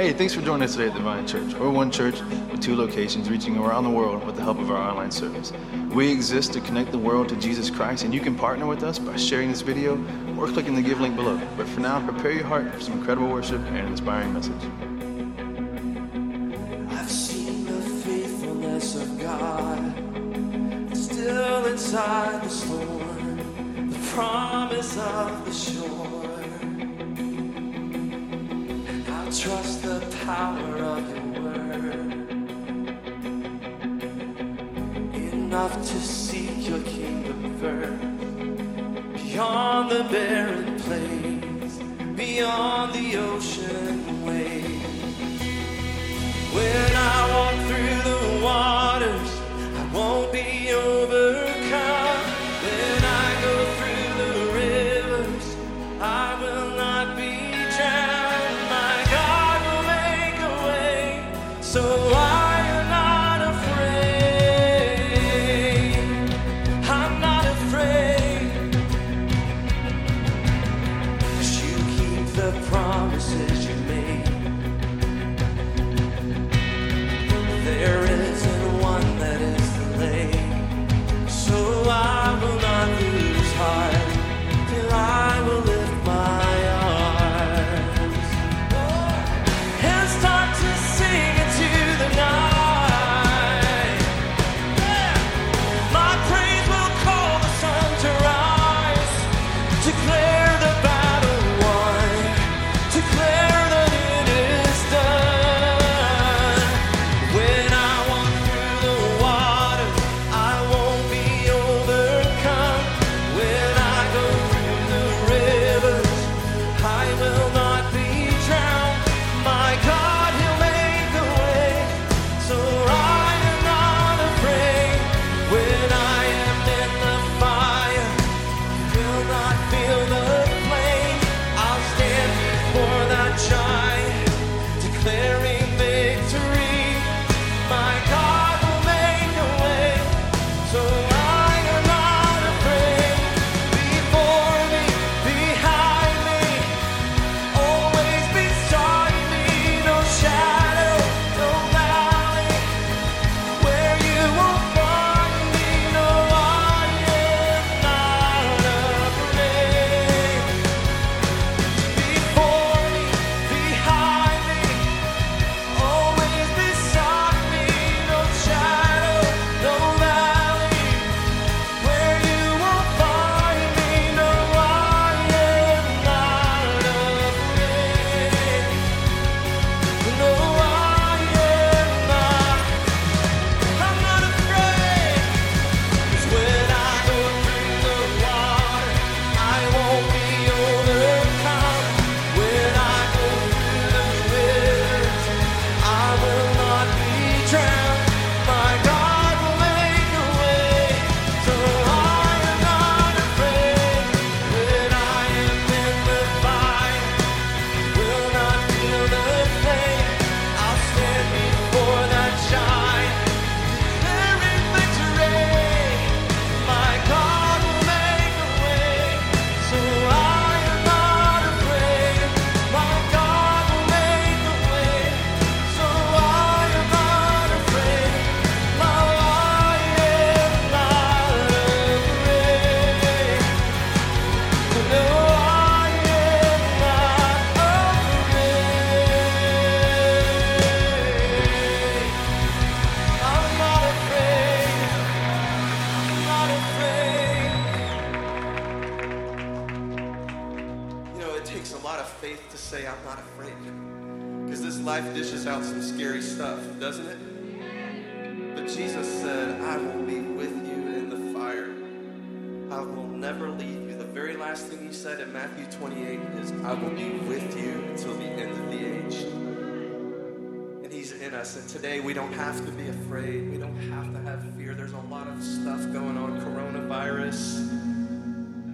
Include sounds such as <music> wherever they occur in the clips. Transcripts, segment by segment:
Hey, thanks for joining us today at the Vine Church. We're one church with two locations reaching around the world with the help of our online service. We exist to connect the world to Jesus Christ, and you can partner with us by sharing this video or clicking the give link below. But for now, prepare your heart for some incredible worship and an inspiring message. I've seen the faithfulness of God still inside the storm, the promise of the shore. Trust the power of your word enough to seek your kingdom first beyond the barren plains, beyond the ocean waves. When I walk through the waters, with you until the end of the age. And he's in us. And today we don't have to be afraid. We don't have to have fear. There's a lot of stuff going on coronavirus,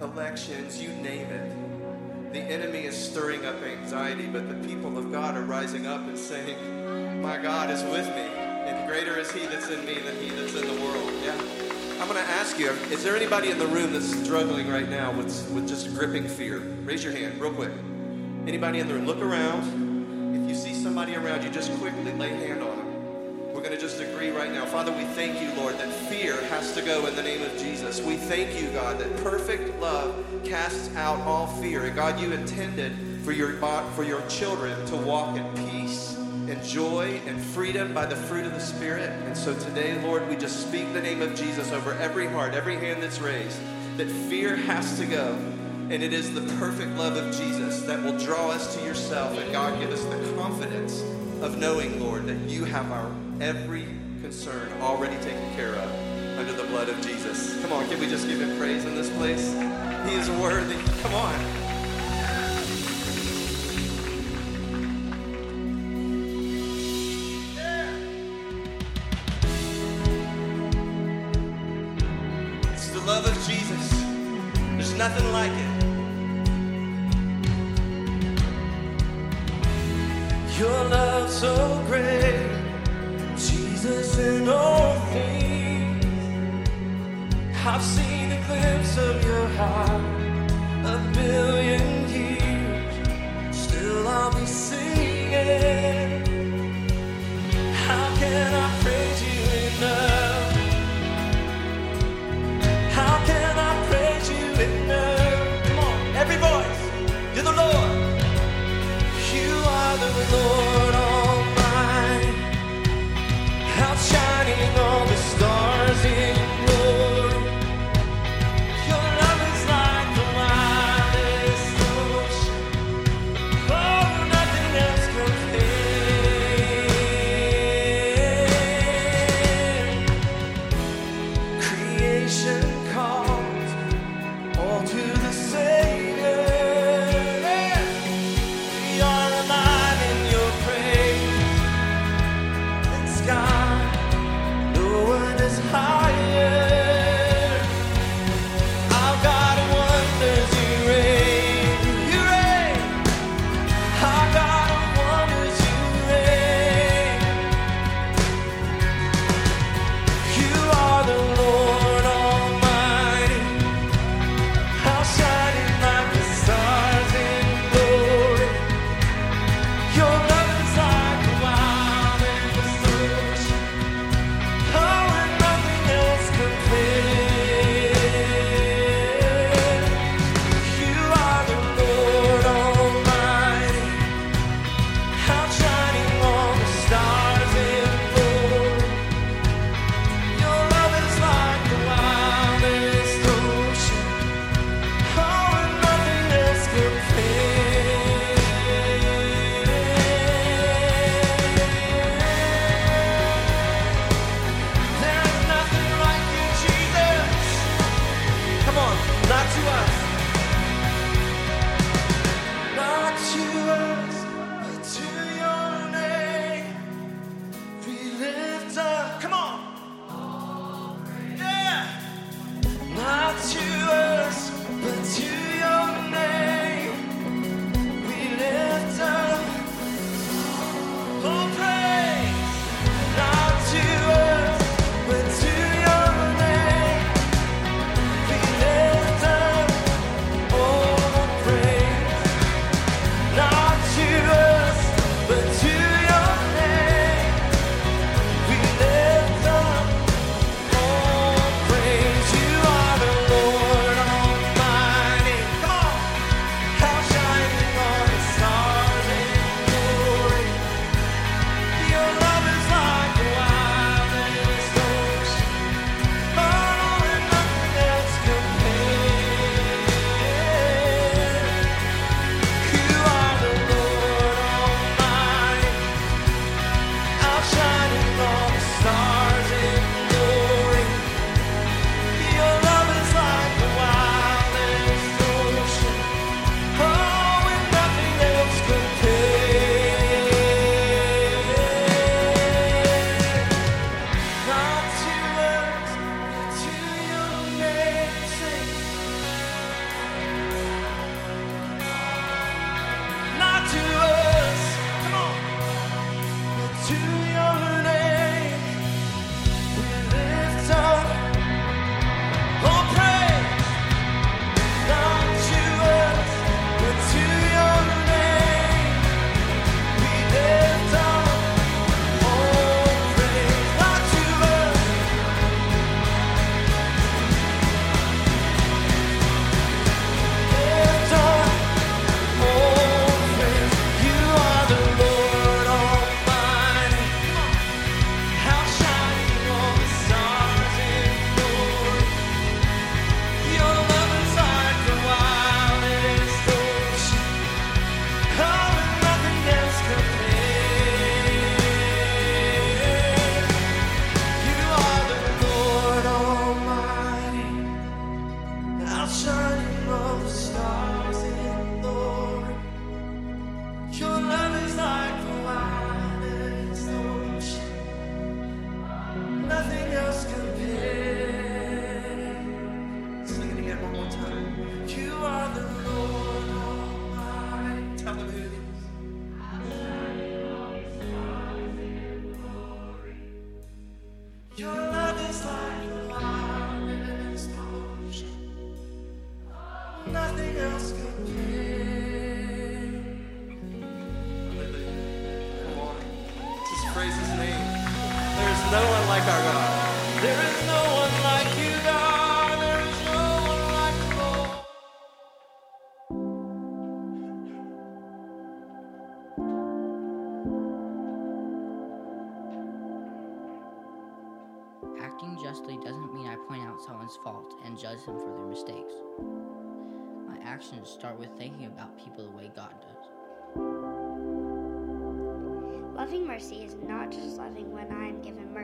elections, you name it. The enemy is stirring up anxiety, but the people of God are rising up and saying, My God is with me, and greater is He that's in me than He that's in the world. Yeah. I'm going to ask you, is there anybody in the room that's struggling right now with, with just gripping fear? Raise your hand real quick. Anybody in the room? Look around. If you see somebody around you, just quickly lay hand on them. We're going to just agree right now. Father, we thank you, Lord, that fear has to go in the name of Jesus. We thank you, God, that perfect love casts out all fear. And God, you intended for your, for your children to walk in peace and joy and freedom by the fruit of the Spirit. And so today, Lord, we just speak the name of Jesus over every heart, every hand that's raised, that fear has to go. And it is the perfect love of Jesus that will draw us to yourself. And God, give us the confidence of knowing, Lord, that you have our every concern already taken care of under the blood of Jesus. Come on, can we just give him praise in this place? He is worthy. Come on. Your love so great, Jesus in all things. I've seen a glimpse of your heart a billion years. Still I'll be singing. Are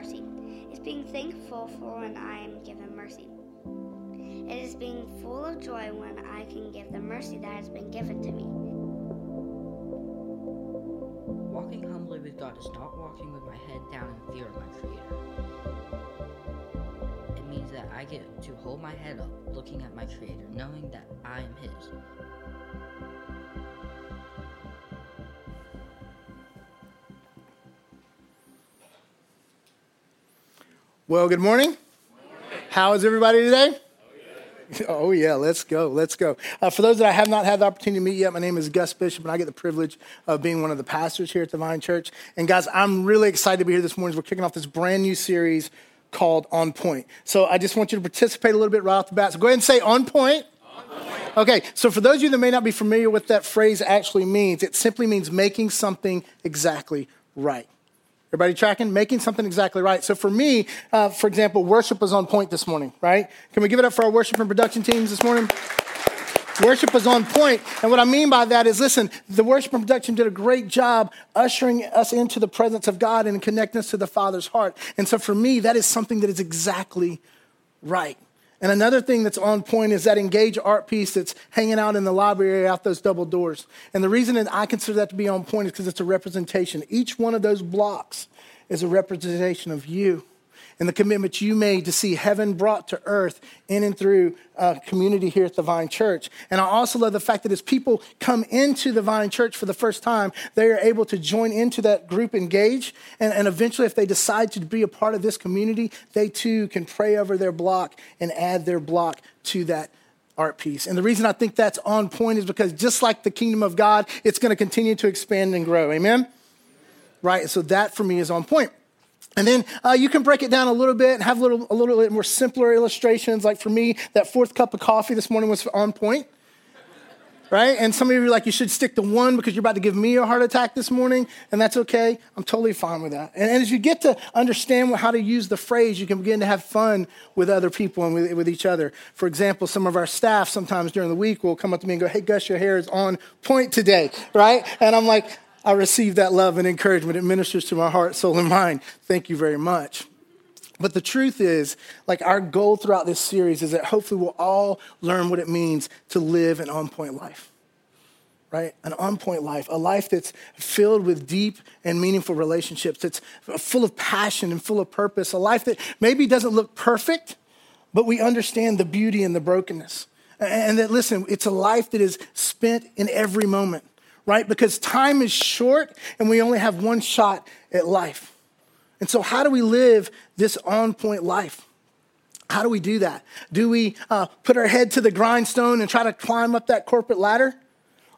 mercy. It's being thankful for when I am given mercy. It is being full of joy when I can give the mercy that has been given to me. Walking humbly with God is not walking with my head down in fear of my Creator. It means that I get to hold my head up, looking at my Creator, knowing that I am His. Well, good morning. How is everybody today? Oh, yeah, let's go, let's go. Uh, for those that I have not had the opportunity to meet yet, my name is Gus Bishop, and I get the privilege of being one of the pastors here at the Vine Church. And guys, I'm really excited to be here this morning. as We're kicking off this brand new series called On Point. So I just want you to participate a little bit right off the bat. So go ahead and say On Point. Okay, so for those of you that may not be familiar with that phrase actually means, it simply means making something exactly right. Everybody tracking? Making something exactly right. So for me, uh, for example, worship was on point this morning, right? Can we give it up for our worship and production teams this morning? Worship was on point. And what I mean by that is listen, the worship and production did a great job ushering us into the presence of God and connecting us to the Father's heart. And so for me, that is something that is exactly right. And another thing that's on point is that engage art piece that's hanging out in the library out those double doors. And the reason that I consider that to be on point is because it's a representation. Each one of those blocks is a representation of you and the commitment you made to see heaven brought to earth in and through uh, community here at the Vine Church. And I also love the fact that as people come into the Vine Church for the first time, they are able to join into that group engage. And, and eventually, if they decide to be a part of this community, they too can pray over their block and add their block to that art piece. And the reason I think that's on point is because just like the kingdom of God, it's going to continue to expand and grow. Amen? Right? So that for me is on point. And then uh, you can break it down a little bit and have a little, a little bit more simpler illustrations. Like for me, that fourth cup of coffee this morning was on point, right? And some of you are like, you should stick to one because you're about to give me a heart attack this morning, and that's okay. I'm totally fine with that. And, and as you get to understand how to use the phrase, you can begin to have fun with other people and with, with each other. For example, some of our staff sometimes during the week will come up to me and go, hey, Gus, your hair is on point today, right? And I'm like, I receive that love and encouragement. It ministers to my heart, soul, and mind. Thank you very much. But the truth is, like our goal throughout this series is that hopefully we'll all learn what it means to live an on point life, right? An on point life, a life that's filled with deep and meaningful relationships, that's full of passion and full of purpose, a life that maybe doesn't look perfect, but we understand the beauty and the brokenness. And that, listen, it's a life that is spent in every moment right? Because time is short and we only have one shot at life. And so, how do we live this on point life? How do we do that? Do we uh, put our head to the grindstone and try to climb up that corporate ladder?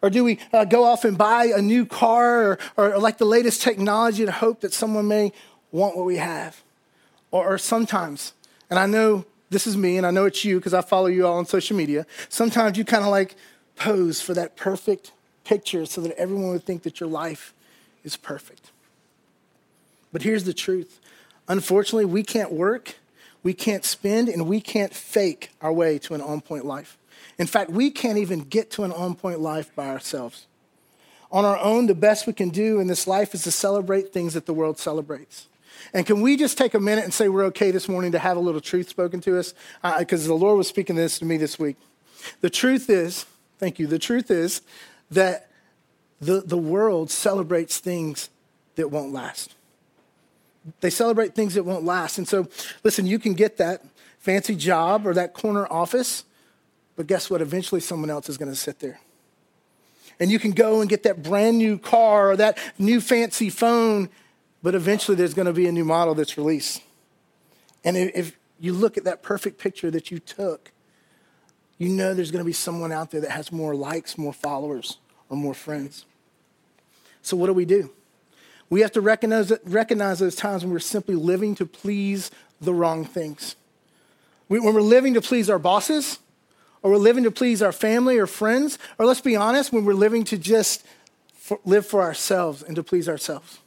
Or do we uh, go off and buy a new car or, or like the latest technology and hope that someone may want what we have? Or, or sometimes, and I know this is me and I know it's you because I follow you all on social media, sometimes you kind of like pose for that perfect picture so that everyone would think that your life is perfect. But here's the truth unfortunately, we can't work, we can't spend, and we can't fake our way to an on point life. In fact, we can't even get to an on point life by ourselves. On our own, the best we can do in this life is to celebrate things that the world celebrates. And can we just take a minute and say we're okay this morning to have a little truth spoken to us? Because uh, the Lord was speaking this to me this week. The truth is, thank you, the truth is that the, the world celebrates things that won't last. They celebrate things that won't last. And so, listen, you can get that fancy job or that corner office, but guess what? Eventually, someone else is going to sit there. And you can go and get that brand new car or that new fancy phone, but eventually, there's going to be a new model that's released. And if, you look at that perfect picture that you took, you know there's going to be someone out there that has more likes, more followers, or more friends. So, what do we do? We have to recognize, recognize those times when we're simply living to please the wrong things. We, when we're living to please our bosses, or we're living to please our family or friends, or let's be honest, when we're living to just for, live for ourselves and to please ourselves.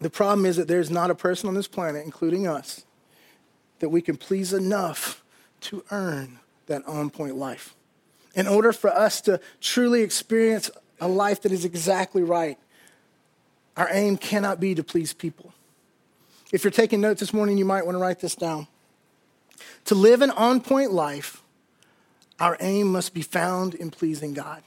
The problem is that there's not a person on this planet, including us, that we can please enough to earn that on point life. In order for us to truly experience a life that is exactly right, our aim cannot be to please people. If you're taking notes this morning, you might want to write this down. To live an on point life, our aim must be found in pleasing God.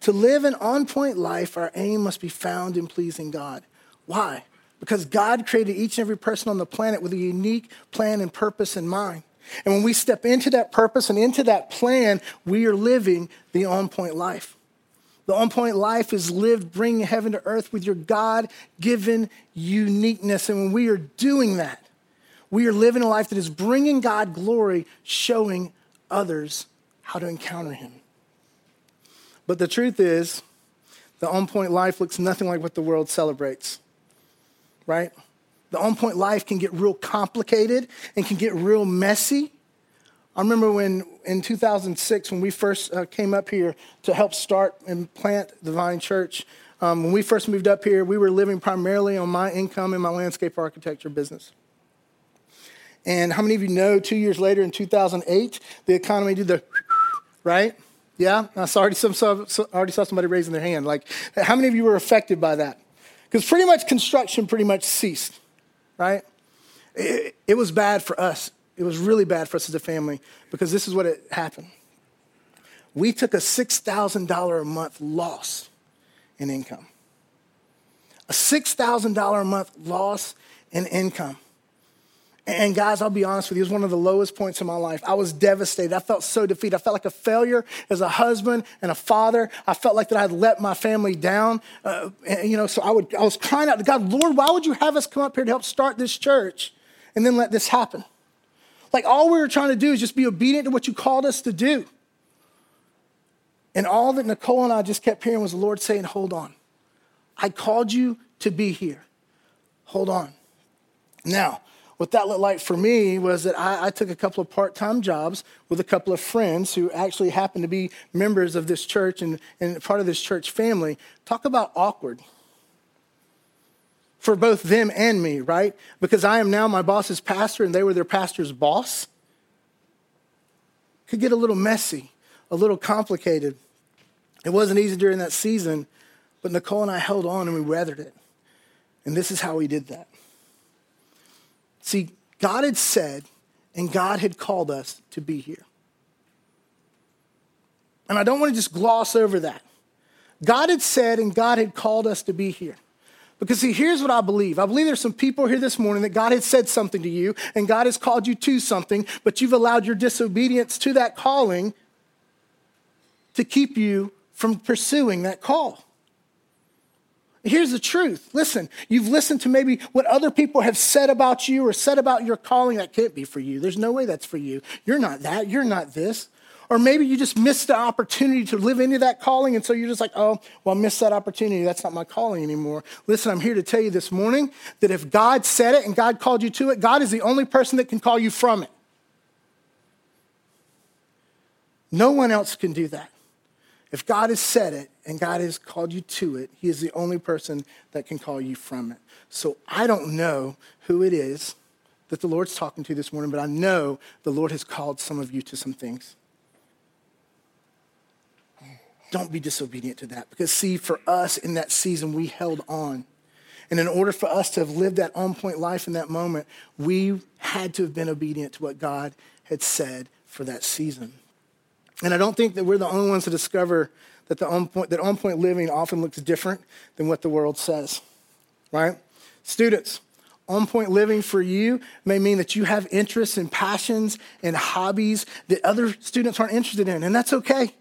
To live an on point life, our aim must be found in pleasing God. Why? Because God created each and every person on the planet with a unique plan and purpose in mind. And when we step into that purpose and into that plan, we are living the on point life. The on point life is lived bringing heaven to earth with your God given uniqueness. And when we are doing that, we are living a life that is bringing God glory, showing others how to encounter Him. But the truth is, the on point life looks nothing like what the world celebrates, right? The on point life can get real complicated and can get real messy. I remember when in 2006, when we first uh, came up here to help start and plant the Vine Church, um, when we first moved up here, we were living primarily on my income and my landscape architecture business. And how many of you know two years later in 2008, the economy did the <laughs> right? Yeah, I saw already, some, already saw somebody raising their hand. Like, how many of you were affected by that? Because pretty much construction pretty much ceased, right? It, it was bad for us. It was really bad for us as a family because this is what it happened. We took a $6,000 a month loss in income. A $6,000 a month loss in income. And guys, I'll be honest with you, it was one of the lowest points in my life. I was devastated. I felt so defeated. I felt like a failure as a husband and a father. I felt like that I'd let my family down. Uh, and, you know, so I would, I was crying out to God, Lord, why would you have us come up here to help start this church and then let this happen? Like all we were trying to do is just be obedient to what you called us to do. And all that Nicole and I just kept hearing was the Lord saying, hold on. I called you to be here. Hold on. Now, what that looked like for me was that I, I took a couple of part time jobs with a couple of friends who actually happened to be members of this church and, and part of this church family. Talk about awkward for both them and me, right? Because I am now my boss's pastor and they were their pastor's boss. Could get a little messy, a little complicated. It wasn't easy during that season, but Nicole and I held on and we weathered it. And this is how we did that. See, God had said and God had called us to be here. And I don't want to just gloss over that. God had said and God had called us to be here. Because, see, here's what I believe. I believe there's some people here this morning that God has said something to you and God has called you to something, but you've allowed your disobedience to that calling to keep you from pursuing that call. Here's the truth. Listen, you've listened to maybe what other people have said about you or said about your calling. That can't be for you. There's no way that's for you. You're not that. You're not this. Or maybe you just missed the opportunity to live into that calling. And so you're just like, oh, well, I missed that opportunity. That's not my calling anymore. Listen, I'm here to tell you this morning that if God said it and God called you to it, God is the only person that can call you from it. No one else can do that. If God has said it and God has called you to it, He is the only person that can call you from it. So I don't know who it is that the Lord's talking to this morning, but I know the Lord has called some of you to some things. Don't be disobedient to that. Because, see, for us in that season, we held on. And in order for us to have lived that on point life in that moment, we had to have been obedient to what God had said for that season. And I don't think that we're the only ones to discover that the on point, that on point living often looks different than what the world says, right? Students, on point living for you may mean that you have interests and passions and hobbies that other students aren't interested in, and that's okay.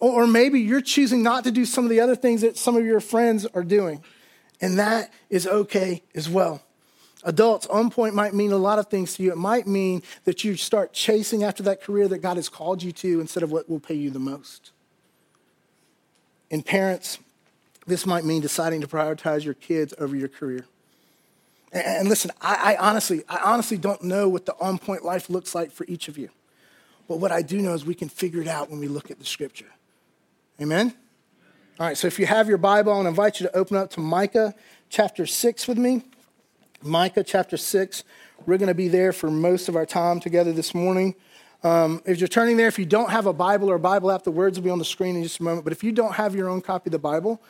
Or, or maybe you're choosing not to do some of the other things that some of your friends are doing, and that is okay as well. Adults, on point might mean a lot of things to you. It might mean that you start chasing after that career that God has called you to instead of what will pay you the most. And parents, this might mean deciding to prioritize your kids over your career. And, and listen, I, I honestly, I honestly don't know what the on point life looks like for each of you. But what I do know is we can figure it out when we look at the scripture. Amen? All right, so if you have your Bible, I want to invite you to open up to Micah chapter 6 with me. Micah chapter 6. We're going to be there for most of our time together this morning. Um, if you're turning there, if you don't have a Bible or a Bible app, the words will be on the screen in just a moment. But if you don't have your own copy of the Bible,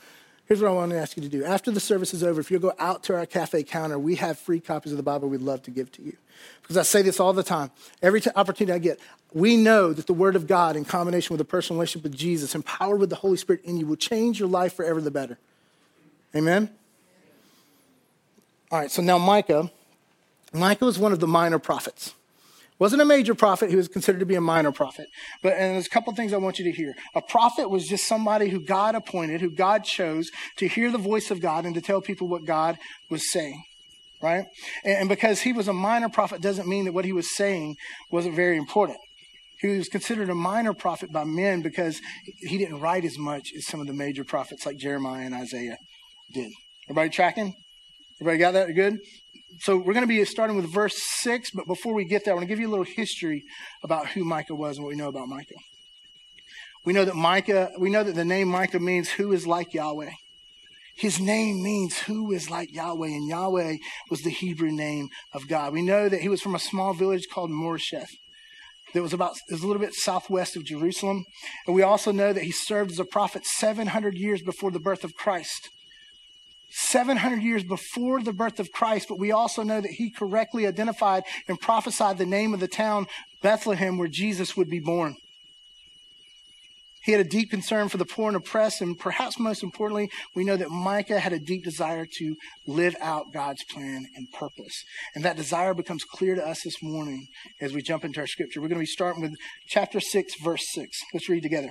here's what I want to ask you to do. After the service is over, if you'll go out to our cafe counter, we have free copies of the Bible we'd love to give to you. Because I say this all the time. Every t- opportunity I get, we know that the Word of God, in combination with a personal relationship with Jesus, empowered with the Holy Spirit in you, will change your life forever the better. Amen? All right, so now Micah. Micah was one of the minor prophets. Wasn't a major prophet, he was considered to be a minor prophet. But and there's a couple things I want you to hear. A prophet was just somebody who God appointed, who God chose to hear the voice of God and to tell people what God was saying. Right? And, and because he was a minor prophet doesn't mean that what he was saying wasn't very important. He was considered a minor prophet by men because he didn't write as much as some of the major prophets like Jeremiah and Isaiah did. Everybody tracking? Everybody got that good? So we're going to be starting with verse 6, but before we get there, I want to give you a little history about who Micah was and what we know about Micah. We know that Micah, we know that the name Micah means who is like Yahweh. His name means who is like Yahweh, and Yahweh was the Hebrew name of God. We know that he was from a small village called Moresheth that was about was a little bit southwest of Jerusalem. And we also know that he served as a prophet 700 years before the birth of Christ. 700 years before the birth of Christ, but we also know that he correctly identified and prophesied the name of the town, Bethlehem, where Jesus would be born. He had a deep concern for the poor and oppressed, and perhaps most importantly, we know that Micah had a deep desire to live out God's plan and purpose. And that desire becomes clear to us this morning as we jump into our scripture. We're going to be starting with chapter 6, verse 6. Let's read together.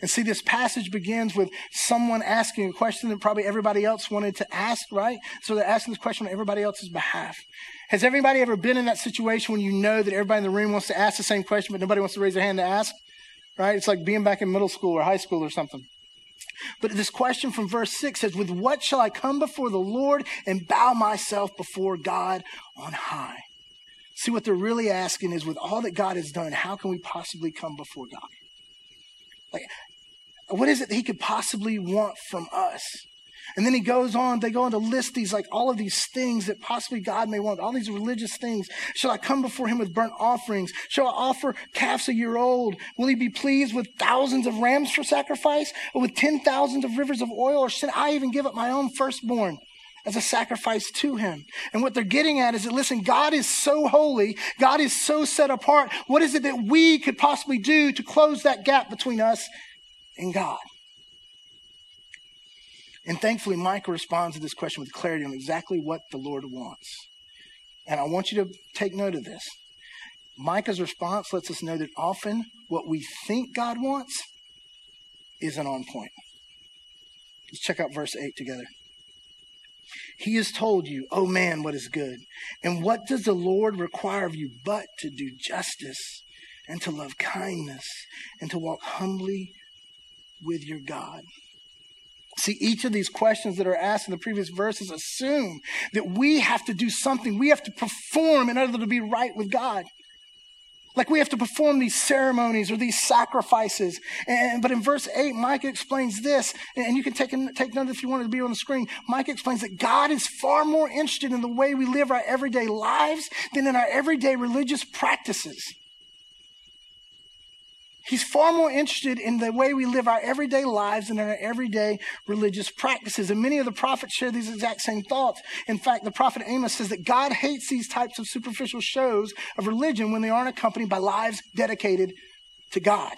And see, this passage begins with someone asking a question that probably everybody else wanted to ask, right? So they're asking this question on everybody else's behalf. Has everybody ever been in that situation when you know that everybody in the room wants to ask the same question, but nobody wants to raise their hand to ask? Right? It's like being back in middle school or high school or something. But this question from verse 6 says, With what shall I come before the Lord and bow myself before God on high? See, what they're really asking is, with all that God has done, how can we possibly come before God? Like, what is it that He could possibly want from us? And then he goes on, they go on to list these, like all of these things that possibly God may want, all these religious things. Shall I come before him with burnt offerings? Shall I offer calves a year old? Will he be pleased with thousands of rams for sacrifice? Or with ten thousands of rivers of oil? Or should I even give up my own firstborn? As a sacrifice to him. And what they're getting at is that, listen, God is so holy. God is so set apart. What is it that we could possibly do to close that gap between us and God? And thankfully, Micah responds to this question with clarity on exactly what the Lord wants. And I want you to take note of this. Micah's response lets us know that often what we think God wants isn't on point. Let's check out verse 8 together. He has told you, oh man, what is good. And what does the Lord require of you but to do justice and to love kindness and to walk humbly with your God? See, each of these questions that are asked in the previous verses assume that we have to do something. We have to perform in order to be right with God. Like we have to perform these ceremonies or these sacrifices. And, but in verse 8, Micah explains this, and you can take, take note if you want to be on the screen. Micah explains that God is far more interested in the way we live our everyday lives than in our everyday religious practices. He's far more interested in the way we live our everyday lives than in our everyday religious practices. And many of the prophets share these exact same thoughts. In fact, the prophet Amos says that God hates these types of superficial shows of religion when they aren't accompanied by lives dedicated to God.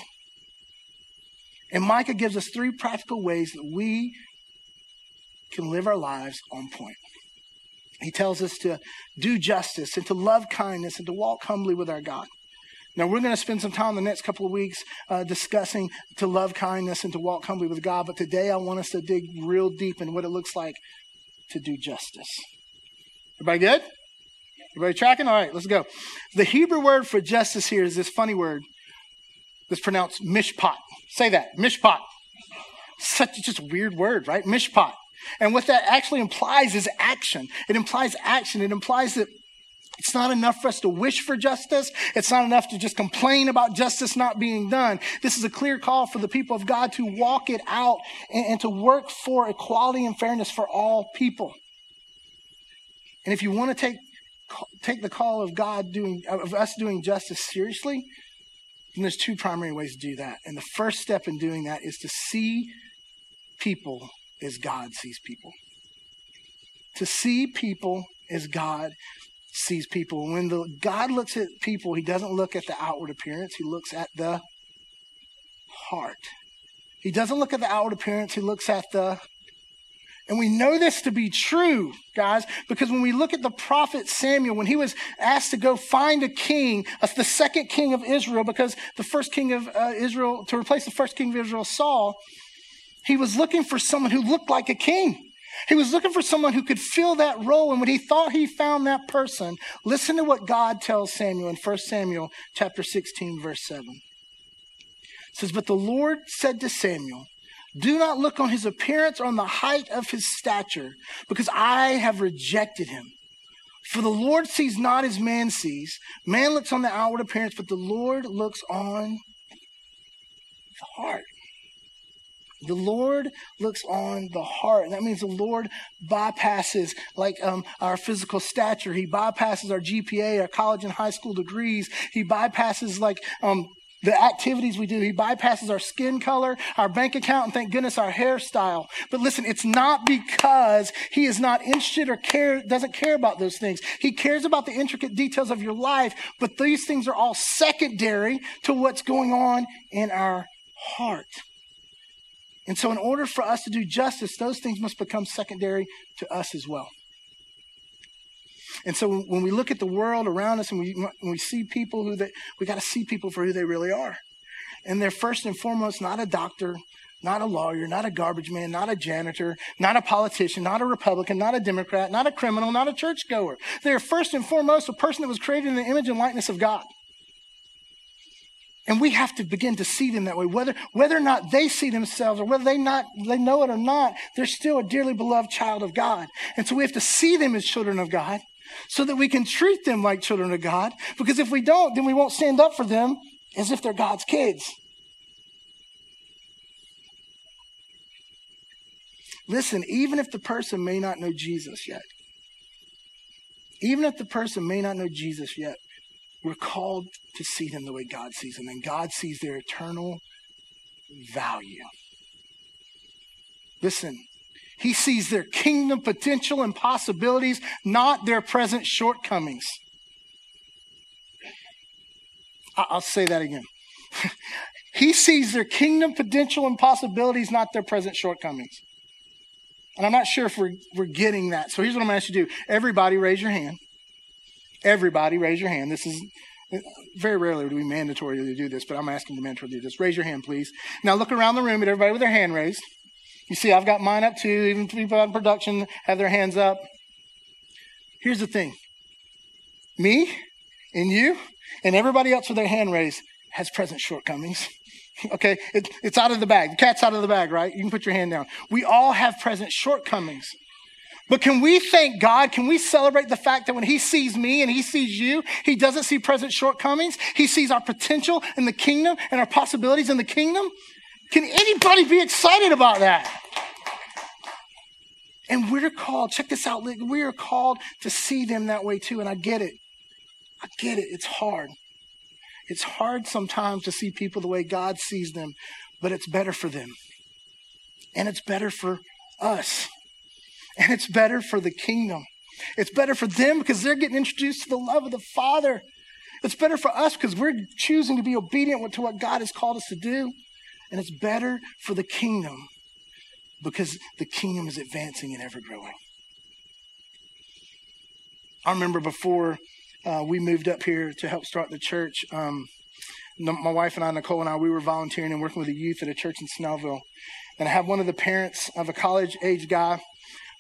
And Micah gives us three practical ways that we can live our lives on point. He tells us to do justice and to love kindness and to walk humbly with our God. Now, we're going to spend some time the next couple of weeks uh, discussing to love kindness and to walk humbly with God. But today, I want us to dig real deep in what it looks like to do justice. Everybody good? Everybody tracking? All right, let's go. The Hebrew word for justice here is this funny word that's pronounced mishpat. Say that, mishpat. Such a just weird word, right? Mishpat. And what that actually implies is action. It implies action. It implies that it's not enough for us to wish for justice. It's not enough to just complain about justice not being done. This is a clear call for the people of God to walk it out and, and to work for equality and fairness for all people. And if you want to take take the call of God doing of us doing justice seriously, then there's two primary ways to do that. And the first step in doing that is to see people as God sees people. To see people as God sees people. When the God looks at people, he doesn't look at the outward appearance, he looks at the heart. He doesn't look at the outward appearance, he looks at the and we know this to be true, guys, because when we look at the prophet Samuel, when he was asked to go find a king, the second king of Israel, because the first king of uh, Israel, to replace the first king of Israel, Saul, he was looking for someone who looked like a king. He was looking for someone who could fill that role. And when he thought he found that person, listen to what God tells Samuel in 1 Samuel chapter 16, verse 7. It says, But the Lord said to Samuel, Do not look on his appearance or on the height of his stature, because I have rejected him. For the Lord sees not as man sees. Man looks on the outward appearance, but the Lord looks on the heart. The Lord looks on the heart. That means the Lord bypasses like um, our physical stature. He bypasses our GPA, our college and high school degrees. He bypasses like um, the activities we do. He bypasses our skin color, our bank account, and thank goodness our hairstyle. But listen, it's not because he is not interested or care, doesn't care about those things. He cares about the intricate details of your life, but these things are all secondary to what's going on in our heart. And so, in order for us to do justice, those things must become secondary to us as well. And so, when we look at the world around us and we, when we see people who they, we got to see people for who they really are. And they're first and foremost not a doctor, not a lawyer, not a garbage man, not a janitor, not a politician, not a Republican, not a Democrat, not a criminal, not a churchgoer. They're first and foremost a person that was created in the image and likeness of God. And we have to begin to see them that way. Whether, whether or not they see themselves or whether they not, they know it or not, they're still a dearly beloved child of God. And so we have to see them as children of God so that we can treat them like children of God. Because if we don't, then we won't stand up for them as if they're God's kids. Listen, even if the person may not know Jesus yet, even if the person may not know Jesus yet, we're called to see them the way God sees them, and God sees their eternal value. Listen, He sees their kingdom potential and possibilities, not their present shortcomings. I'll say that again. <laughs> he sees their kingdom potential and possibilities, not their present shortcomings. And I'm not sure if we're, we're getting that. So here's what I'm going to ask you to do. Everybody raise your hand. Everybody, raise your hand. This is very rarely do we mandatory to do this, but I'm asking the mandatory to do this. Raise your hand, please. Now look around the room at everybody with their hand raised. You see, I've got mine up too. Even people in production have their hands up. Here's the thing me and you and everybody else with their hand raised has present shortcomings. <laughs> okay, it, it's out of the bag. The cat's out of the bag, right? You can put your hand down. We all have present shortcomings. But can we thank God? Can we celebrate the fact that when He sees me and He sees you, He doesn't see present shortcomings? He sees our potential in the kingdom and our possibilities in the kingdom? Can anybody be excited about that? And we're called, check this out, we are called to see them that way too. And I get it. I get it. It's hard. It's hard sometimes to see people the way God sees them, but it's better for them. And it's better for us. And it's better for the kingdom. It's better for them because they're getting introduced to the love of the Father. It's better for us because we're choosing to be obedient to what God has called us to do. and it's better for the kingdom because the kingdom is advancing and ever growing. I remember before uh, we moved up here to help start the church, um, my wife and I, Nicole and I, we were volunteering and working with the youth at a church in Snellville. And I have one of the parents of a college age guy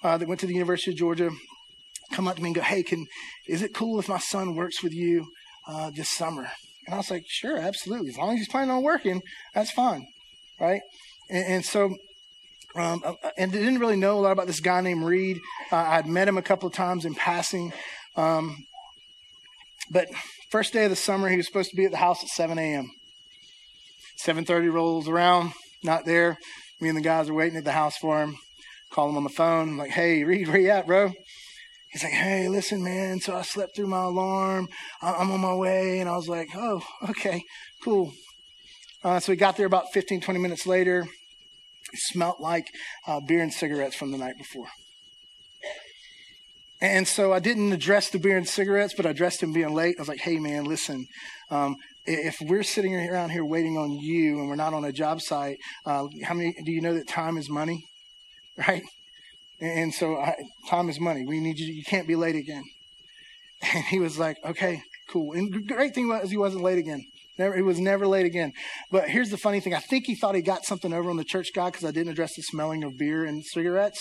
uh, that went to the University of Georgia come up to me and go, Hey, can, is it cool if my son works with you uh, this summer? And I was like, Sure, absolutely. As long as he's planning on working, that's fine. Right? And, and so um, uh, and didn't really know a lot about this guy named Reed. Uh, I'd met him a couple of times in passing. Um, but first day of the summer, he was supposed to be at the house at 7 a.m. 7.30 rolls around, not there. Me and the guys are waiting at the house for him. Call him on the phone. I'm like, hey, Reed, where you at, bro? He's like, hey, listen, man. So I slept through my alarm. I'm on my way. And I was like, oh, okay, cool. Uh, so we got there about 15, 20 minutes later. It smelled like uh, beer and cigarettes from the night before. And so I didn't address the beer and cigarettes, but I addressed him being late. I was like, hey, man, listen, um, if we're sitting around here waiting on you and we're not on a job site, uh, how many do you know that time is money? <laughs> Right? And so I, time is money. We need you. You can't be late again. <laughs> And he was like, okay, cool. And the great thing was he wasn't late again. Never, he was never late again. But here's the funny thing. I think he thought he got something over on the church guy because I didn't address the smelling of beer and cigarettes.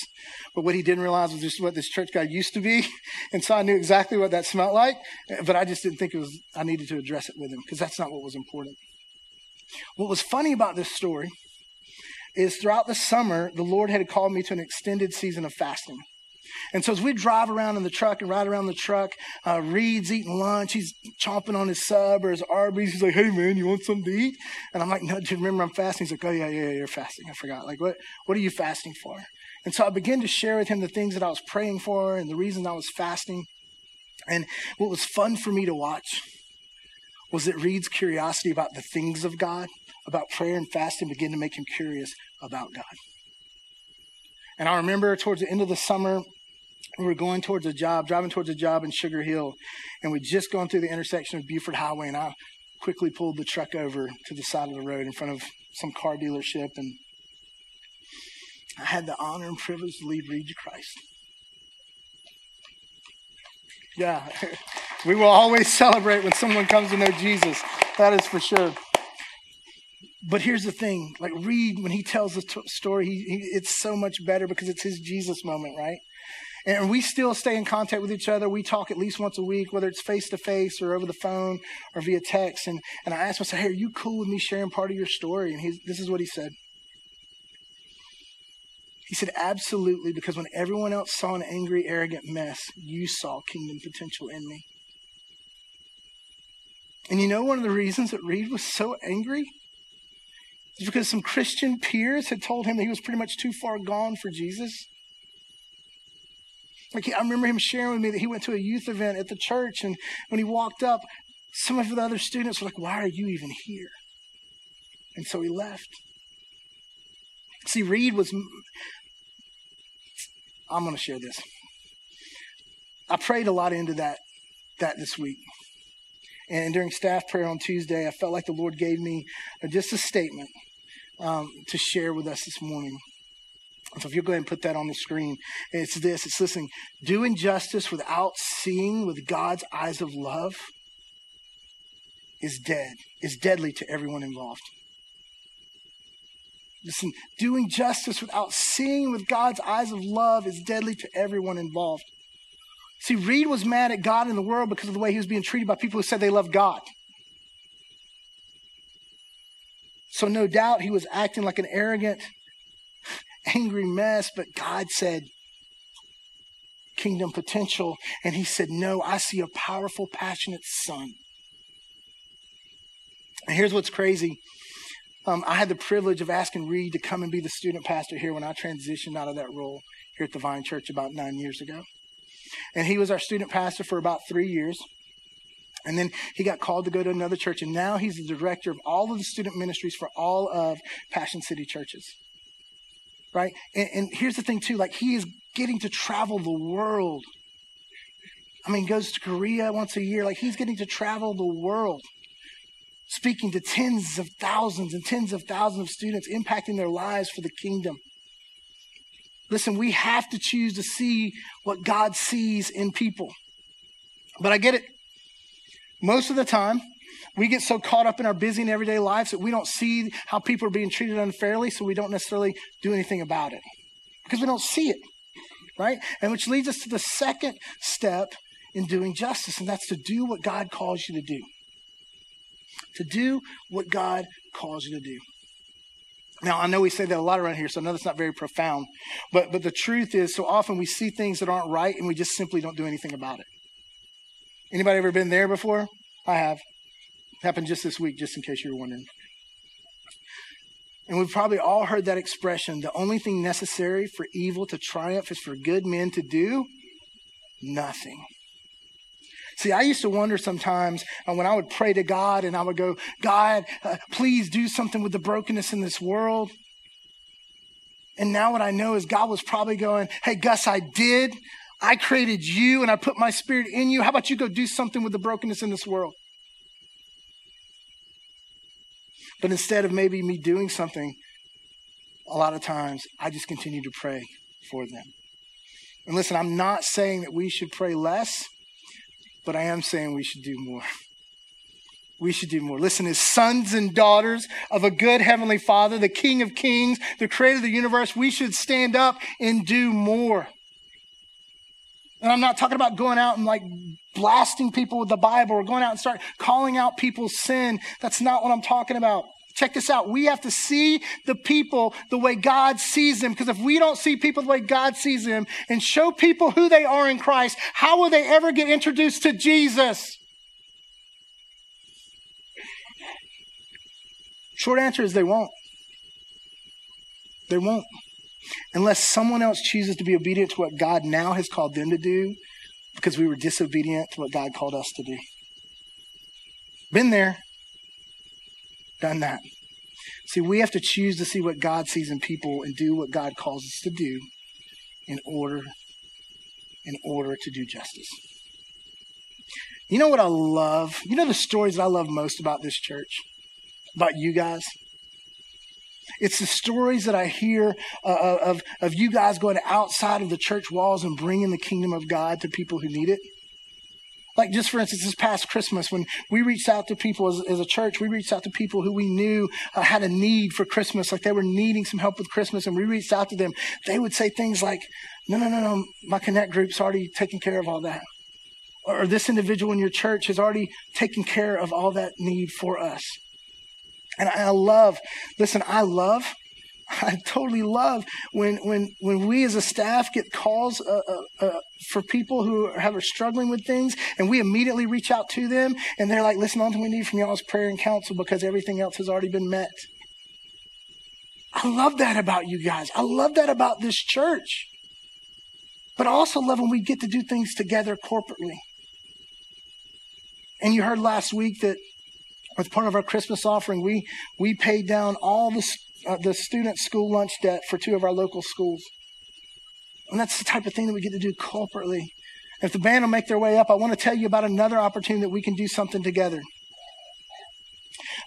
But what he didn't realize was just what this church guy used to be. <laughs> And so I knew exactly what that smelled like. But I just didn't think it was, I needed to address it with him because that's not what was important. What was funny about this story is throughout the summer, the Lord had called me to an extended season of fasting. And so as we drive around in the truck and ride around the truck, uh, Reed's eating lunch. He's chomping on his sub or his Arby's. He's like, "Hey man, you want something to eat?" And I'm like, "No, dude, remember I'm fasting." He's like, "Oh yeah, yeah, yeah, you're fasting. I forgot. Like, what, what are you fasting for?" And so I began to share with him the things that I was praying for and the reasons I was fasting. And what was fun for me to watch was that Reed's curiosity about the things of God, about prayer and fasting, began to make him curious about God. And I remember towards the end of the summer, we were going towards a job, driving towards a job in Sugar Hill, and we'd just gone through the intersection of Buford Highway, and I quickly pulled the truck over to the side of the road in front of some car dealership, and I had the honor and privilege to lead Reed to Christ. Yeah, <laughs> we will always celebrate when someone comes to know Jesus. That is for sure. But here's the thing: like Reed, when he tells the t- story, he, he, it's so much better because it's his Jesus moment, right? And we still stay in contact with each other. We talk at least once a week, whether it's face to face or over the phone or via text. And, and I asked him, I said, Hey, are you cool with me sharing part of your story? And he's, this is what he said. He said, Absolutely, because when everyone else saw an angry, arrogant mess, you saw kingdom potential in me. And you know one of the reasons that Reed was so angry? Because some Christian peers had told him that he was pretty much too far gone for Jesus. Like I remember him sharing with me that he went to a youth event at the church, and when he walked up, some of the other students were like, "Why are you even here?" And so he left. See, Reed was. I'm going to share this. I prayed a lot into that that this week, and during staff prayer on Tuesday, I felt like the Lord gave me just a statement um, to share with us this morning. So if you'll go ahead and put that on the screen, it's this. It's listening. Do injustice without seeing with God's eyes of love is dead, is deadly to everyone involved. Listen, doing justice without seeing with God's eyes of love is deadly to everyone involved. See, Reed was mad at God and the world because of the way he was being treated by people who said they love God. So, no doubt, he was acting like an arrogant, angry mess, but God said, kingdom potential. And he said, No, I see a powerful, passionate son. And here's what's crazy. Um, I had the privilege of asking Reed to come and be the student pastor here when I transitioned out of that role here at the Vine Church about nine years ago. And he was our student pastor for about three years. And then he got called to go to another church, and now he's the director of all of the student ministries for all of Passion City churches. Right? And, and here's the thing, too like, he is getting to travel the world. I mean, goes to Korea once a year. Like, he's getting to travel the world speaking to tens of thousands and tens of thousands of students, impacting their lives for the kingdom. Listen, we have to choose to see what God sees in people. But I get it. Most of the time, we get so caught up in our busy and everyday lives that we don't see how people are being treated unfairly, so we don't necessarily do anything about it because we don't see it, right? And which leads us to the second step in doing justice, and that's to do what God calls you to do. To do what God calls you to do. Now, I know we say that a lot around here, so I know that's not very profound. But, but the truth is, so often we see things that aren't right and we just simply don't do anything about it. Anybody ever been there before? I have. happened just this week, just in case you were wondering. And we've probably all heard that expression the only thing necessary for evil to triumph is for good men to do nothing. See, I used to wonder sometimes uh, when I would pray to God and I would go, God, uh, please do something with the brokenness in this world. And now what I know is God was probably going, Hey, Gus, I did. I created you and I put my spirit in you. How about you go do something with the brokenness in this world? But instead of maybe me doing something, a lot of times I just continue to pray for them. And listen, I'm not saying that we should pray less, but I am saying we should do more. <laughs> We should do more. Listen, as sons and daughters of a good heavenly father, the king of kings, the creator of the universe, we should stand up and do more. And I'm not talking about going out and like blasting people with the Bible or going out and start calling out people's sin. That's not what I'm talking about. Check this out. We have to see the people the way God sees them. Because if we don't see people the way God sees them and show people who they are in Christ, how will they ever get introduced to Jesus? Short answer is they won't. They won't. Unless someone else chooses to be obedient to what God now has called them to do because we were disobedient to what God called us to do. Been there, done that. See, we have to choose to see what God sees in people and do what God calls us to do in order in order to do justice. You know what I love? You know the stories that I love most about this church? About you guys? It's the stories that I hear uh, of, of you guys going outside of the church walls and bringing the kingdom of God to people who need it. Like, just for instance, this past Christmas, when we reached out to people as, as a church, we reached out to people who we knew uh, had a need for Christmas, like they were needing some help with Christmas, and we reached out to them. They would say things like, No, no, no, no, my Connect group's already taken care of all that. Or this individual in your church has already taken care of all that need for us. And I love, listen, I love, <laughs> I totally love when when when we as a staff get calls uh, uh, uh, for people who have are struggling with things, and we immediately reach out to them, and they're like, "Listen, all we need from y'all is prayer and counsel because everything else has already been met." I love that about you guys. I love that about this church. But I also love when we get to do things together corporately. And you heard last week that as part of our Christmas offering, we, we paid down all the, uh, the student school lunch debt for two of our local schools. And that's the type of thing that we get to do corporately. If the band will make their way up, I want to tell you about another opportunity that we can do something together.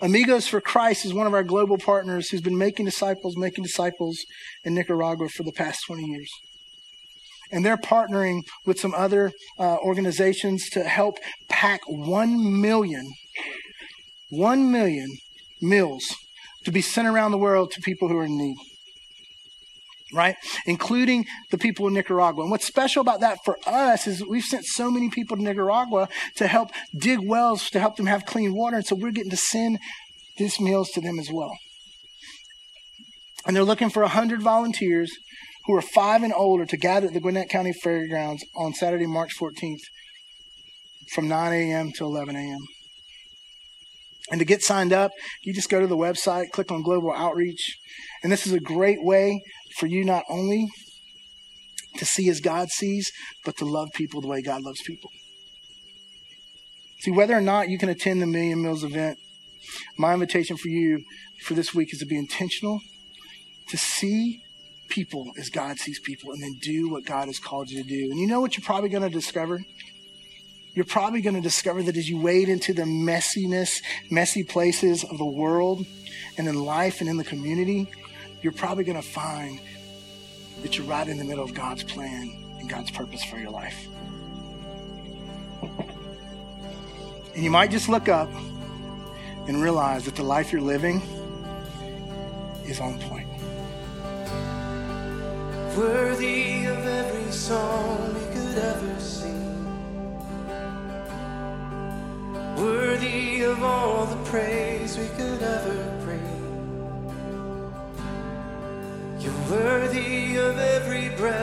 Amigos for Christ is one of our global partners who's been making disciples, making disciples in Nicaragua for the past 20 years. And they're partnering with some other uh, organizations to help pack 1 million 1 million meals to be sent around the world to people who are in need. Right? Including the people in Nicaragua. And what's special about that for us is we've sent so many people to Nicaragua to help dig wells to help them have clean water. And so we're getting to send these meals to them as well. And they're looking for 100 volunteers who are five and older to gather at the Gwinnett County Fairgrounds on Saturday, March 14th from 9 a.m. to 11 a.m. And to get signed up, you just go to the website, click on Global Outreach. And this is a great way for you not only to see as God sees, but to love people the way God loves people. See, whether or not you can attend the Million Meals event, my invitation for you for this week is to be intentional, to see people as God sees people, and then do what God has called you to do. And you know what you're probably going to discover? You're probably going to discover that as you wade into the messiness, messy places of the world and in life and in the community, you're probably going to find that you're right in the middle of God's plan and God's purpose for your life. And you might just look up and realize that the life you're living is on point. Worthy of every song we could ever sing. Worthy of all the praise we could ever bring. You're worthy of every breath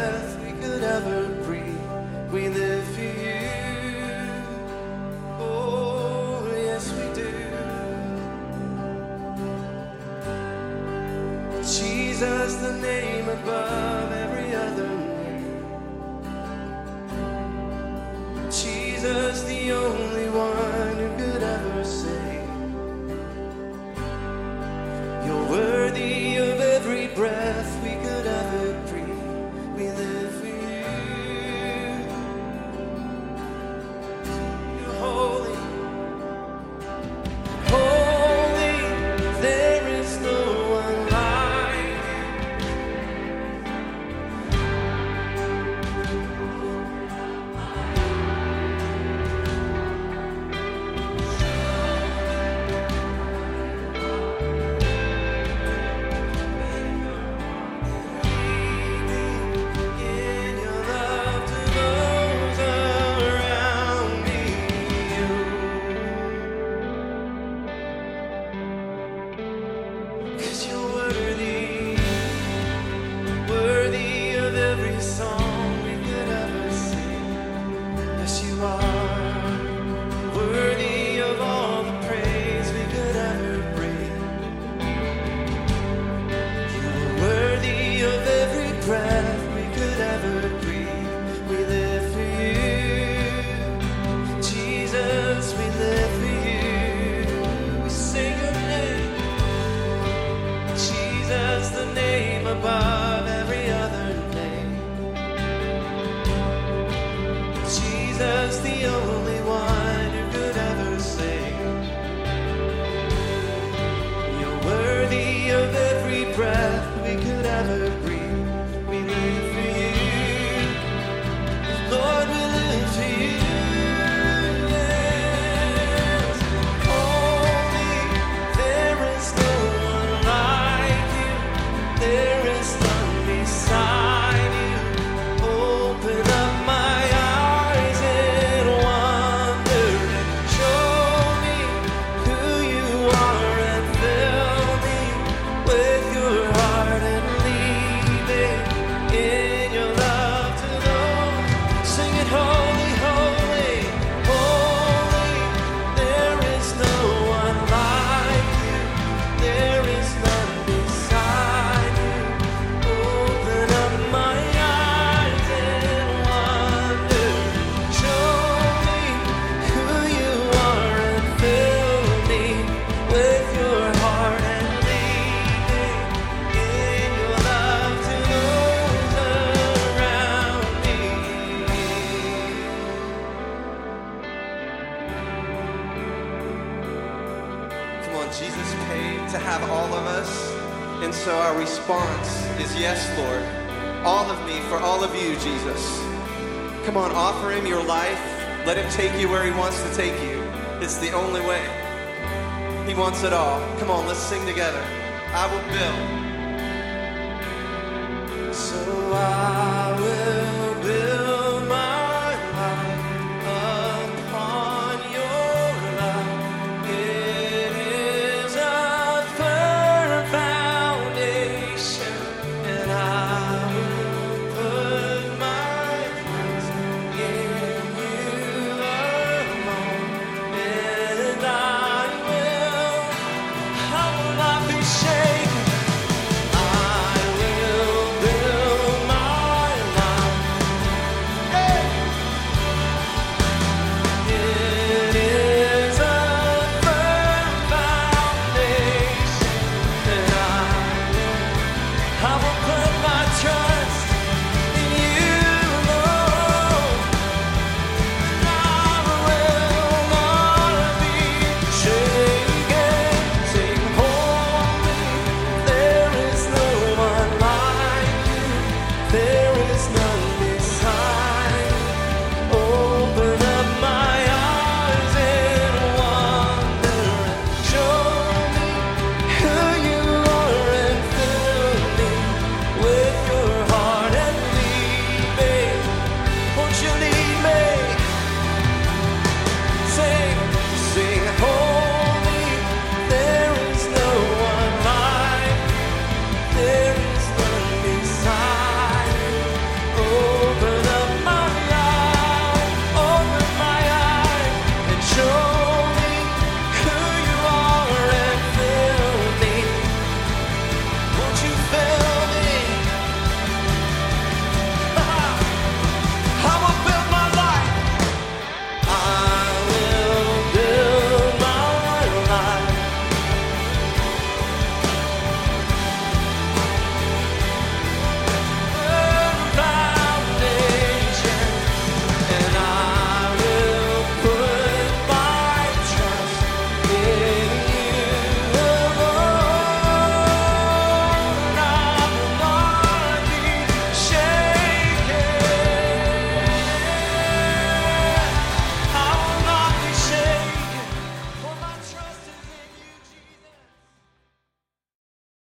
response is yes, Lord. All of me for all of you, Jesus. Come on, offer him your life. Let him take you where he wants to take you. It's the only way. He wants it all. Come on, let's sing together. I will build. So I